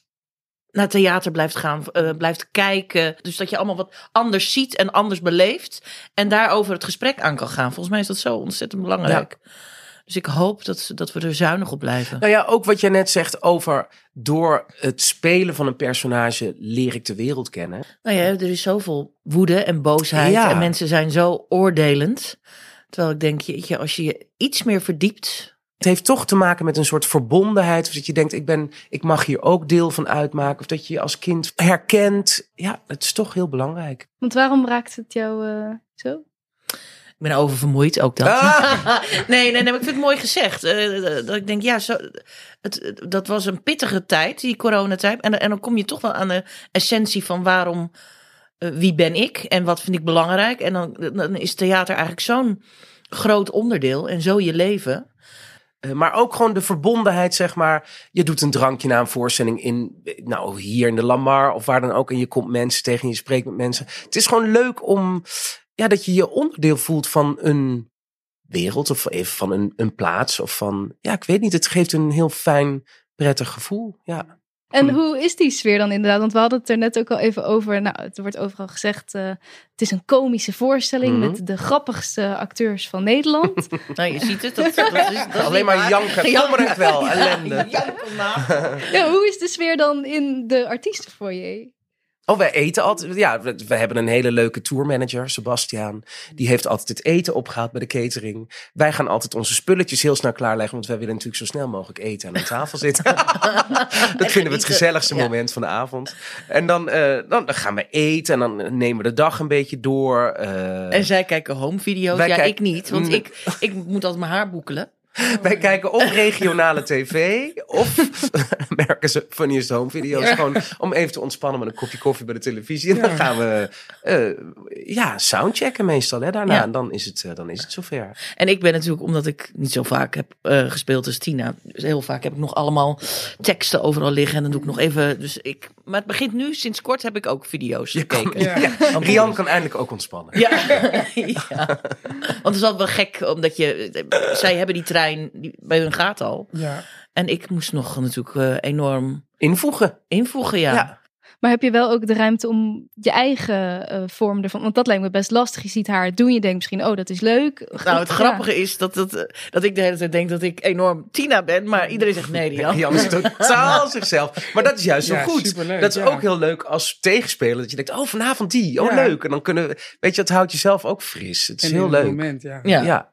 naar theater blijft gaan, eh, blijft kijken. Dus dat je allemaal wat anders ziet en anders beleeft. En daarover het gesprek aan kan gaan. Volgens mij is dat zo ontzettend belangrijk. Dus ik hoop dat, dat we er zuinig op blijven. Nou ja, ook wat jij net zegt over door het spelen van een personage leer ik de wereld kennen. Nou ja, er is zoveel woede en boosheid. Ja. En mensen zijn zo oordelend. Terwijl ik denk, jeetje, als je je iets meer verdiept. Het heeft toch te maken met een soort verbondenheid. Of dat je denkt, ik, ben, ik mag hier ook deel van uitmaken. Of dat je je als kind herkent. Ja, het is toch heel belangrijk. Want waarom raakt het jou eh, zo? Ik ben oververmoeid, ook dat. Ah. nee, nee, nee, maar ik vind het mooi gezegd. Eh, dat ik denk, ja, zo, het, dat was een pittige tijd, die coronatijd. En, en dan kom je toch wel aan de essentie van waarom, eh, wie ben ik en wat vind ik belangrijk. En dan, dan is theater eigenlijk zo'n groot onderdeel en zo je leven. Eh, maar ook gewoon de verbondenheid, zeg maar. Je doet een drankje na een voorstelling in, eh, nou, hier in de Lamar of waar dan ook. En je komt mensen tegen, je spreekt met mensen. Het is gewoon leuk om, ja, dat je je onderdeel voelt van een wereld of even van een, een plaats. Of van, ja, ik weet niet. Het geeft een heel fijn, prettig gevoel. Ja. En Hm. hoe is die sfeer dan inderdaad? Want we hadden het er net ook al even over. Nou, het wordt overal gezegd, eh, het is een komische voorstelling Mhm. met de grappigste acteurs van Nederland. Nou, je ziet het. Dat, dat is, dat Alleen maar janken, tommerend wel, ellende. ja, hoe is de sfeer dan in de artiestenfoyer? Oh, wij eten altijd. Ja, we, we hebben een hele leuke tourmanager, Sebastiaan. Die heeft altijd het eten opgehaald bij de catering. Wij gaan altijd onze spulletjes heel snel klaarleggen. Want wij willen natuurlijk zo snel mogelijk eten en aan tafel zitten. dat vinden we het gezelligste Ja. moment van de avond. En dan, eh, dan, dan gaan we eten en dan nemen we de dag een beetje door. eh, En zij kijken home video's. Ja, kijken- ik niet. Want Nee. ik, ik moet altijd mijn haar boekelen. Wij kijken of regionale tv of merken ze funniest home video's. Gewoon om even te ontspannen met een kopje koffie bij de televisie. En dan gaan we eh, ja, soundchecken meestal hè, daarna. Ja. En dan is, het, eh, dan is het zover. En ik ben natuurlijk, omdat ik niet zo vaak heb eh, gespeeld als Tina. Dus heel vaak heb ik nog allemaal teksten overal liggen. En dan doe ik nog even. Dus ik, maar het begint nu, sinds kort heb ik ook video's Je kan, gekeken. Ja. ja. Rian kan eindelijk ook ontspannen. Ja. ja. Want het is altijd wel gek, omdat je. Zij hebben die trein die, bij hun gaat al. Ja. En ik moest nog natuurlijk eh, enorm Invoegen. invoegen, ja. Maar heb je wel ook de ruimte om je eigen eh, vorm ervan? Want dat lijkt me best lastig. Je ziet haar doen. Je denkt misschien, oh, dat is leuk. Nou, het Ja. grappige is dat, dat, eh, dat ik de hele tijd denk dat ik enorm Tina ben. Maar iedereen zegt nee, Rian. Rian is totaal zichzelf. Maar dat is juist zo Ja, goed. superleuk, dat is ja. ook heel leuk als tegenspeler. Dat je denkt, oh, vanavond die. Oh, Ja. leuk. En dan kunnen we, weet je, het houdt jezelf ook fris. Het is En heel leuk. Moment, ja. Ja. ja.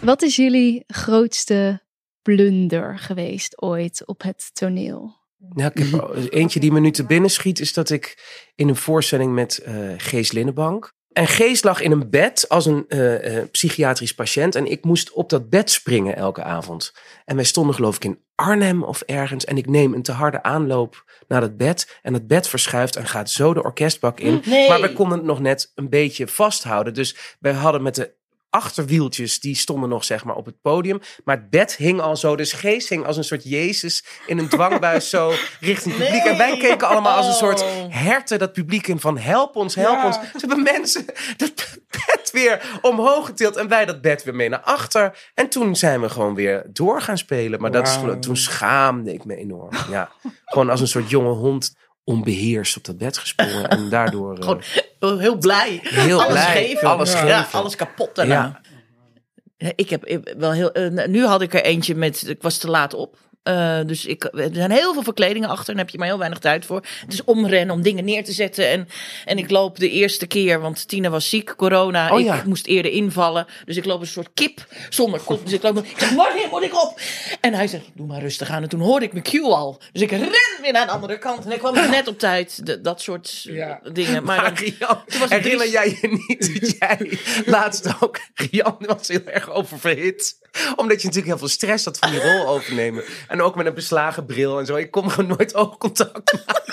Wat is jullie grootste blunder geweest ooit op het toneel? Ja, ik heb er eentje die me nu te binnen schiet, is dat ik in een voorstelling met eh Gees Linnenbank. En Gees lag in een bed als een eh, eh, psychiatrisch patiënt. En ik moest op dat bed springen elke avond. En wij stonden geloof ik in Arnhem of ergens. En ik neem een te harde aanloop naar het bed. En het bed verschuift en gaat zo de orkestbak in. Nee. Maar we konden het nog net een beetje vasthouden. Dus wij hadden met de achterwieltjes, die stonden nog zeg maar op het podium. Maar het bed hing al zo. Dus Gees hing als een soort Jezus in een dwangbuis zo richting het publiek. En wij keken allemaal als een soort Oh. herten dat publiek in van help ons, help Ja. ons. Ze hebben mensen dat bed weer omhoog getild en wij dat bed weer mee naar achter. En toen zijn we gewoon weer door gaan spelen. Maar dat is, toen schaamde ik me enorm. Ja, gewoon als een soort jonge hond onbeheerst op dat bed gesprongen. En daardoor... eh, Gewoon heel blij. Heel alles blij. Geven. Alles ja, alles kapot daarna. Ja. Ik heb wel heel. eh, nu had ik er eentje met. Ik was te laat op. Eh, dus ik, er zijn heel veel verkledingen achter. Daar heb je maar heel weinig tijd voor. Het is omrennen om dingen neer te zetten. En, en ik loop de eerste keer, want Tina was ziek, corona. Oh ik ja. moest eerder invallen. Dus ik loop een soort kip zonder kop. Dus ik loop. Ik zeg, wanneer moet ik op? En hij zegt, doe maar rustig aan. En toen hoorde ik mijn cue al. Dus ik ren weer naar de andere kant. En ik kwam dus net op tijd. De- dat soort eh, Ja. dingen. Maar, Maar dan- Rian, toen was het herinner drie- jij je niet dat jij laatst ook... Rian was heel erg oververhit. Omdat je natuurlijk heel veel stress had van die rol overnemen. En ook met een beslagen bril en zo. Ik kon gewoon nooit oogcontact maken.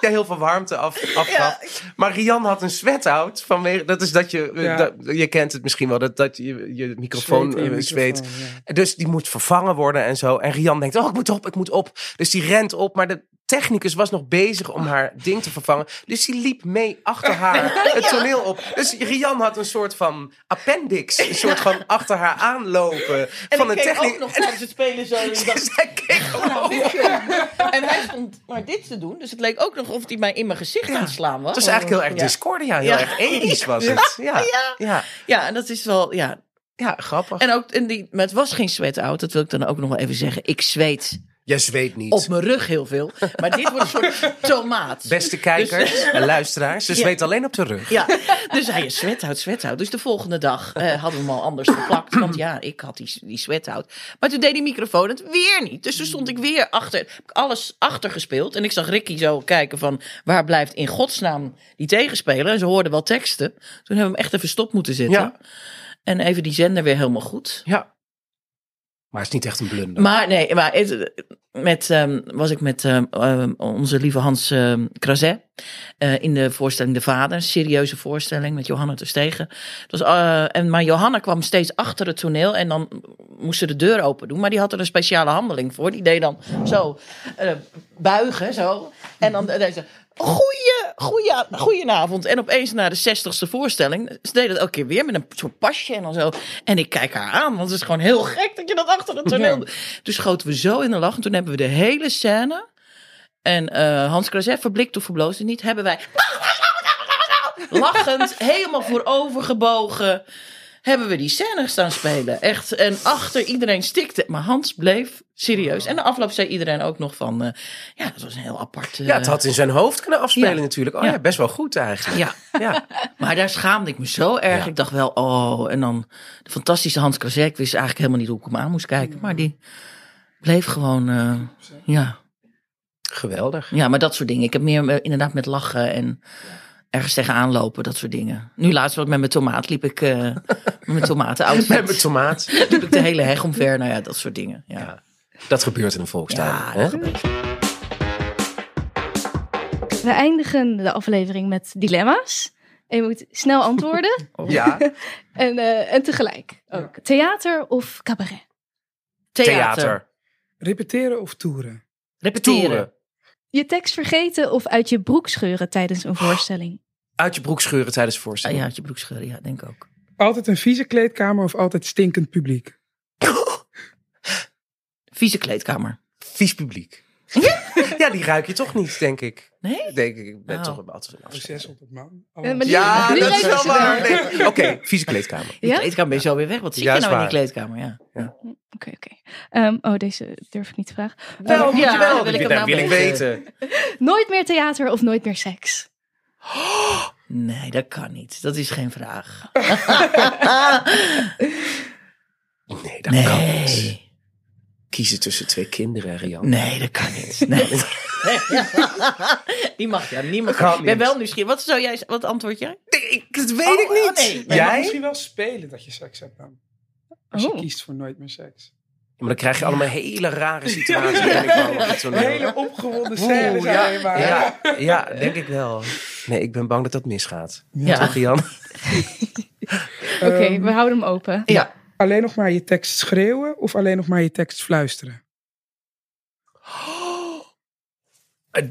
Ja, heel veel warmte af, afgaf. Maar Rian had een sweat-out. Vanwege, dat is dat je... eh, Ja. dat- je kent het misschien wel. Dat, dat je je microfoon Zweet eh, zweet. microfoon, ja. Dus die moet vervangen worden en zo. En Rian denkt, oh, ik moet op, ik moet op. Dus die rent op, maar de technicus was nog bezig om haar ding te vervangen. Dus die liep mee achter haar het toneel op. Dus Rian had een soort van appendix. Een soort van achter haar aanlopen. En van ik een ook nog tijdens het spelen zo. En ik dacht, Zij keek nou, En hij stond maar dit te doen. Dus het leek ook nog of hij mij in mijn gezicht aan het slaan was. Het was eigenlijk heel erg Ja. Discordia. Heel Ja. erg ethisch was het. Ja, Ja. ja. En dat is wel, ja. ja grappig. En ook, en die, maar het was geen sweat out. Dat wil ik dan ook nog wel even zeggen. Ik zweet Jij zweet niet. Op mijn rug heel veel. Maar dit wordt een soort tomaat. Beste kijkers en luisteraars, ze Ja. zweet alleen op de rug. Ja, dus hij is sweathout, sweathout. Dus de volgende dag eh, hadden we hem al anders verplakt. Want ja, ik had die, die sweathout. Maar toen deed die microfoon het weer niet. Dus toen stond ik weer achter. Heb ik alles achter gespeeld. En ik zag Ricky zo kijken van... waar blijft in godsnaam die tegenspeler? En ze hoorden wel teksten. Toen hebben we hem echt even stop moeten zetten. Ja. En even die zender weer helemaal goed. Ja. Maar het is niet echt een blunder. Maar nee, maar met, ehm, was ik met ehm, ehm, onze lieve Hans Crazet eh, in de voorstelling De Vader. Een serieuze voorstelling met Johanna Terstegen. Het was, eh, en, maar Johanna kwam steeds achter het toneel en dan moest ze de deur open doen. Maar die had er een speciale handeling voor. Die deed dan zo eh, buigen, zo. En dan deed ze... Goeie, goeie, goedenavond. En opeens na de zestigste voorstelling. Ze deed het elke keer weer met een soort pasje en dan zo. En ik kijk haar aan, want het is gewoon heel gek dat je dat achter het toneel doet. Toen schoten we zo in de lach. En toen hebben we de hele scène. En eh, Hans Krazet, verblikt of verbloosd niet, hebben wij lachend, helemaal voorover gebogen, hebben we die scène staan spelen. Echt. En achter iedereen stikte. Maar Hans bleef serieus. En de afloop zei iedereen ook nog van, eh, ja, dat was een heel apart. eh, ja, het had in zijn hoofd kunnen afspelen Ja. natuurlijk. Oh Ja. ja. best wel goed eigenlijk. Ja, Ja. maar daar schaamde ik me zo erg. Ik dacht wel, oh, en dan de fantastische Hans Krazet. Ik wist eigenlijk helemaal niet hoe ik hem aan moest kijken. Maar die bleef gewoon, eh, ja. Geweldig. Ja, maar dat soort dingen. Ik heb meer eh, inderdaad met lachen en ergens tegenaan lopen, dat soort dingen. Nu laatst wat met mijn tomaat liep ik, eh met mijn tomaten Met mijn tomaat. liep ik de hele heg omver. Nou ja, dat soort dingen. Ja, Ja. Dat gebeurt in een volkstuin. Ja, hè? dat gebeurt. We eindigen de aflevering met dilemma's. En je moet snel antwoorden. ja. en, eh, en tegelijk ook. Theater of cabaret? Theater. Theater. Repeteren of toeren? Repeteren. Toeren. Je tekst vergeten of uit je broek scheuren tijdens een voorstelling? Uit je broek scheuren tijdens de Ah, voorstelling. ja, uit je broek scheuren. Ja, denk ik ook. Altijd een vieze kleedkamer of altijd stinkend publiek? Vieze kleedkamer. Vies publiek. ja, die ruik je toch niet, denk ik. Nee? Denk ik, ik ben Oh. toch wel altijd een Proces afscheid. op het man. Ja, nu dat is wel waar. Nee. Oké, vieze kleedkamer. Die Ja? kleedkamer ben je zo weer weg. Wat Ja, je is nou in die kleedkamer? Ja. Oké, oké. Ehm, oh, deze durf ik niet te vragen. Wel, moet Ja, je wel. wil ik nou wil ik weten. weten. Nooit meer theater of nooit meer seks? Nee, dat kan niet. Dat is geen vraag. Nee, dat kan niet. Kiezen tussen twee kinderen, Rian. Nee, dat kan niet. Nee. Die mag ja niemand. Kan Ik ben wel nieuwsgierig. Wat zou jij? Wat antwoord jij? Ik- dat weet Oh, ik niet. oh, nee. Jij? misschien wel spelen dat je seks hebt dan. Als je Oh. kiest voor nooit meer seks. Ja, maar dan krijg je allemaal hele rare situaties. denk ik wel, op het toneel. Hele opgewonden scènes ja, alleen maar. ja, ja, denk ik wel. Nee, ik ben bang dat dat misgaat. Ja. Toch, Jan? Oké, Ehm, we houden hem open. Ja. Alleen nog maar je tekst schreeuwen of alleen nog maar je tekst fluisteren?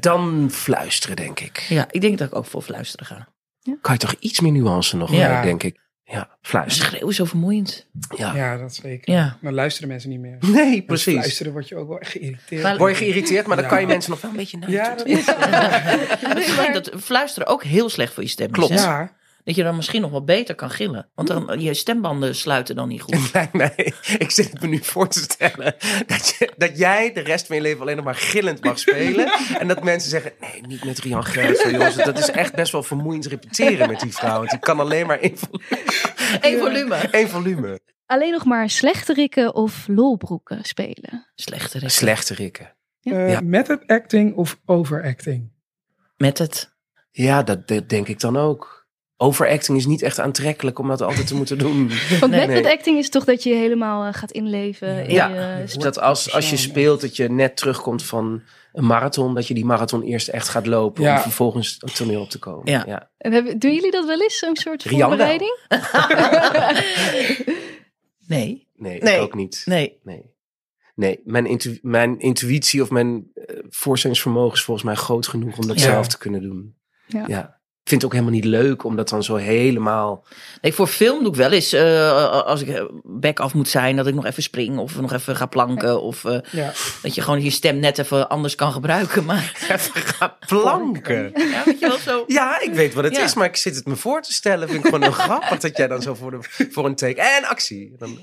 Dan fluisteren, denk ik. Ja, ik denk dat ik ook voor fluisteren ga. Kan je toch iets meer nuance nog, Ja. denk ik. Ja, fluisteren. Schreeuwen is zo vermoeiend. Ja. Ja, dat zeker. Ja. Dan luisteren mensen niet meer. Nee, precies. fluisteren word je ook wel echt geïrriteerd. Maar- Word je geïrriteerd, maar dan Ja. kan je mensen nog wel een beetje naar je Ja, toe dat is denk dat fluisteren ook heel slecht voor je stem is. Klopt. Ja, Dat je dan misschien nog wel beter kan gillen. Want dan, je stembanden sluiten dan niet goed. Nee, nee. Ik zit het me nu voor te stellen dat, je, dat jij de rest van je leven alleen nog maar gillend mag spelen. En dat mensen zeggen, nee, niet met Rian Gerritsen, jongens. Dat is echt best wel vermoeiend repeteren met die vrouw. Want die kan alleen maar één volume. Eén volume. Één volume. Alleen nog maar slechterikken of lolbroeken spelen? Slechter is Slechte rikken. eh, Ja. method acting of overacting? met het. Ja, dat denk ik dan ook. Overacting is niet echt aantrekkelijk om dat altijd te moeten doen. Want Nee, method nee. acting is toch dat je helemaal eh, gaat inleven in Ja, je dus sp- Dat als, als je speelt, dat je net terugkomt van een marathon, dat je die marathon eerst echt gaat lopen Ja. om vervolgens het toneel op te komen. Ja. En hebben, doen jullie dat wel eens, zo'n soort voorbereiding? Nee. Nee, Nee. ook niet. Nee. Nee. Nee, mijn, intu- mijn intuïtie of mijn voorstellingsvermogen is volgens mij groot genoeg om dat Ja. zelf te kunnen doen. Ja. Ik vind het ook helemaal niet leuk om dat dan zo helemaal... Nee, voor film doe ik wel eens, eh, als ik eh, back af moet zijn, dat ik nog even spring of nog even ga planken. Of eh, Ja. dat je gewoon je stem net even anders kan gebruiken. Maar Even gaan planken. ja, weet je wel zo. Ja, ik weet wat het Ja. is, maar ik zit het me voor te stellen. Vind ik gewoon heel grappig dat jij dan zo voor, de, voor een take... En actie. Dan,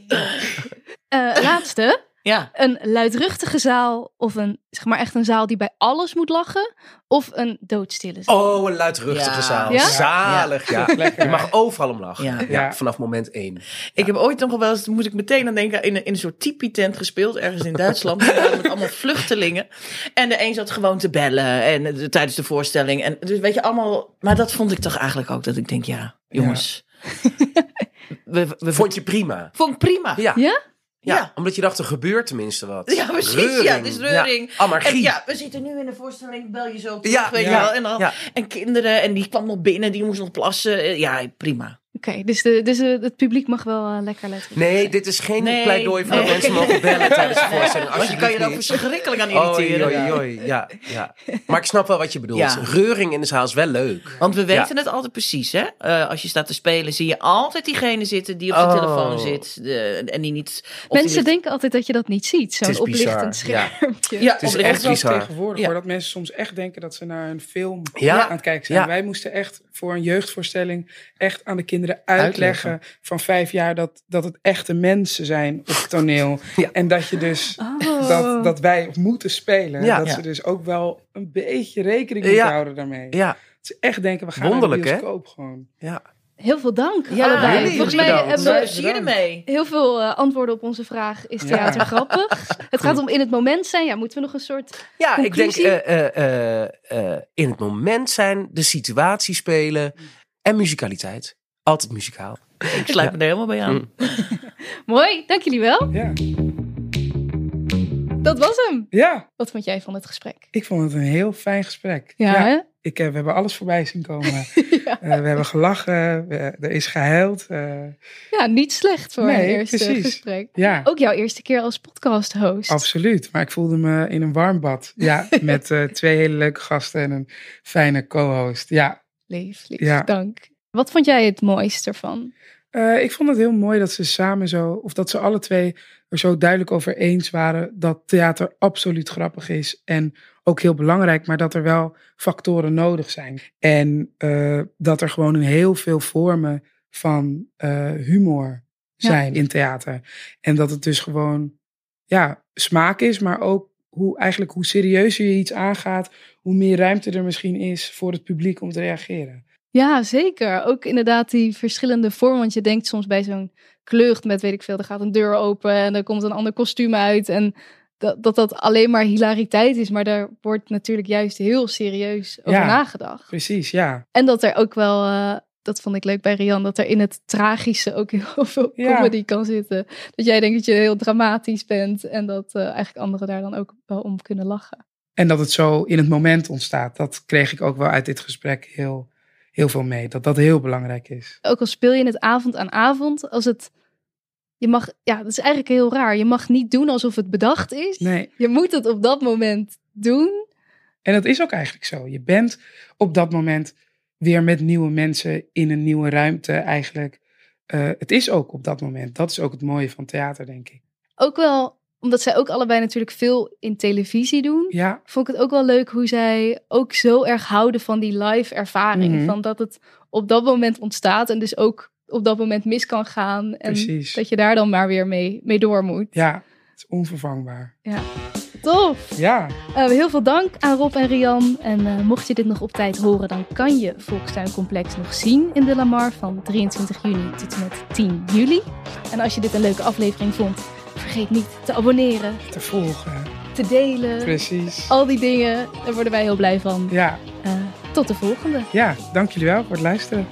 Eh, laatste. Ja. Een luidruchtige zaal of een, zeg maar echt een zaal die bij alles moet lachen. Of een doodstille zaal. Oh, een luidruchtige Ja. zaal. Ja? Zalig, ja. Je mag overal om lachen. Ja. Vanaf moment één. Ik heb ooit nog wel eens, moet ik meteen aan denken, in een, in een soort tipi-tent gespeeld, ergens in Duitsland. met allemaal vluchtelingen. En de een zat gewoon te bellen en, eh, tijdens de voorstelling. En dus weet je, allemaal. Maar dat vond ik toch eigenlijk ook, dat ik denk, ja, jongens. We, we, we, Vond je prima? vond ik prima. Ja. Ja? Ja, Ja. omdat je dacht, er gebeurt tenminste wat. Ja, precies. Ja, het is reuring. Ja, anarchie. En ja, we zitten nu in de voorstelling, bel je zo terug, Ja, weet je wel. En, dan, ja. en kinderen, en die kwam nog binnen, die moest nog plassen. Ja, prima. Oké, dus, de, dus eh, het publiek mag wel eh, lekker luidruchtig Nee, zijn. dit is geen Nee, pleidooi voor nee. dat mensen mogen bellen tijdens de voorstelling. Want je kan je Alsjeblieft verschrikkelijk aan. Oei, irriteren. oei, oei. Ja, ja. Maar ik snap wel wat je bedoelt. Ja. Reuring in de zaal is wel leuk. Want we weten het altijd precies, hè? Eh, als je staat te spelen, zie je altijd diegene zitten die op zijn Oh. telefoon zit. de- en die niet. die Mensen niet- denken altijd dat je dat niet ziet. Het Zo'n oplichtend ja. schermpje. Ja, Het is echt bizar. tegenwoordig Ja. hoor, dat mensen soms echt denken dat ze naar een film Ja. aan het kijken zijn. Ja. Wij moesten echt voor een jeugdvoorstelling echt aan de kinderen uitleggen, van vijf jaar dat, dat het echte mensen zijn op het toneel. Ja. En dat je dus Oh. dat, dat wij moeten spelen. Ja. dat Ja. ze dus ook wel een beetje rekening moeten Ja. houden daarmee. Ja, Dat ze echt denken, we gaan Wonderlijk, naar de bioscoop gewoon. ja. Heel veel dank Ja, allebei. jullie Volgens mij bedankt. hebben we plezier ermee. heel veel eh, antwoorden op onze vraag. Is theater Ja. grappig? Het gaat om in het moment zijn. Ja, moeten we nog een soort... Ja, ik denk Conclusie? eh, eh, eh, eh, in het moment zijn, de situatie spelen en muzikaliteit. Altijd muzikaal. Ik sluit me er helemaal bij aan. Mm. Mooi, dank jullie wel. Ja. Dat was hem. ja, Wat vond jij van het gesprek? ik vond het een heel fijn gesprek. Ja, hè? Ik, eh, we hebben alles voorbij zien komen. Eh, we hebben gelachen, we- er is gehuild. eh, Ja, niet slecht voor Nee, een eerste precies. gesprek. ja, Ook jouw eerste keer als podcast-host. absoluut. Maar ik voelde me in een warm bad. Ja, met eh, twee hele leuke gasten en een fijne co-host. Ja, Lief, lief, Ja. dank. Wat vond jij het mooiste ervan? Eh, ik vond het heel mooi dat ze samen zo, of dat ze alle twee er zo duidelijk over eens waren dat theater absoluut grappig is en ook heel belangrijk, maar dat er wel factoren nodig zijn. En eh, dat er gewoon heel veel vormen van eh, humor Ja. zijn in theater. En dat het dus gewoon, ja, smaak is, maar ook hoe eigenlijk hoe serieuzer je iets aangaat, hoe meer ruimte er misschien is voor het publiek om te reageren. Ja, zeker. Ook inderdaad die verschillende vormen. Want je denkt soms bij zo'n klucht met, weet ik veel, er gaat een deur open en er komt een ander kostuum uit. En dat dat, dat alleen maar hilariteit is. Maar daar wordt natuurlijk juist heel serieus over Ja. nagedacht. Precies, ja. En dat er ook wel, eh, dat vond ik leuk bij Rian, dat er in het tragische ook heel veel Ja. comedy kan zitten. Dat jij denkt dat je heel dramatisch bent en dat eh, eigenlijk anderen daar dan ook wel om kunnen lachen. En dat het zo in het moment ontstaat. Dat kreeg ik ook wel uit dit gesprek heel, heel veel mee. Dat dat heel belangrijk is. Ook al speel je het avond aan avond, als het, je mag, ja, dat is eigenlijk heel raar. Je mag niet doen alsof het bedacht is. Nee. Je moet het op dat moment doen. En dat is ook eigenlijk zo. Je bent op dat moment weer met nieuwe mensen in een nieuwe ruimte eigenlijk. Eh, het is ook op dat moment. Dat is ook het mooie van theater, denk ik. Ook wel, omdat zij ook allebei natuurlijk veel in televisie doen. Ja, vond ik het ook wel leuk hoe zij ook zo erg houden van die live ervaring. Mhm. Van dat het op dat moment ontstaat en dus ook op dat moment mis kan gaan. En Precies. dat je daar dan maar weer mee, mee door moet. ja. Het is onvervangbaar. Tof! Ja, Eh, heel veel dank aan Rob en Rian. En eh, mocht je dit nog op tijd horen, dan kan je Volkstuincomplex nog zien in de Lamar van 23 juni tot en met 10 juli. En als je dit een leuke aflevering vond, vergeet niet te abonneren, te volgen. te delen. Precies. Al die dingen, daar worden wij heel blij van. Ja, Eh, tot de volgende. ja, dank jullie wel voor het luisteren.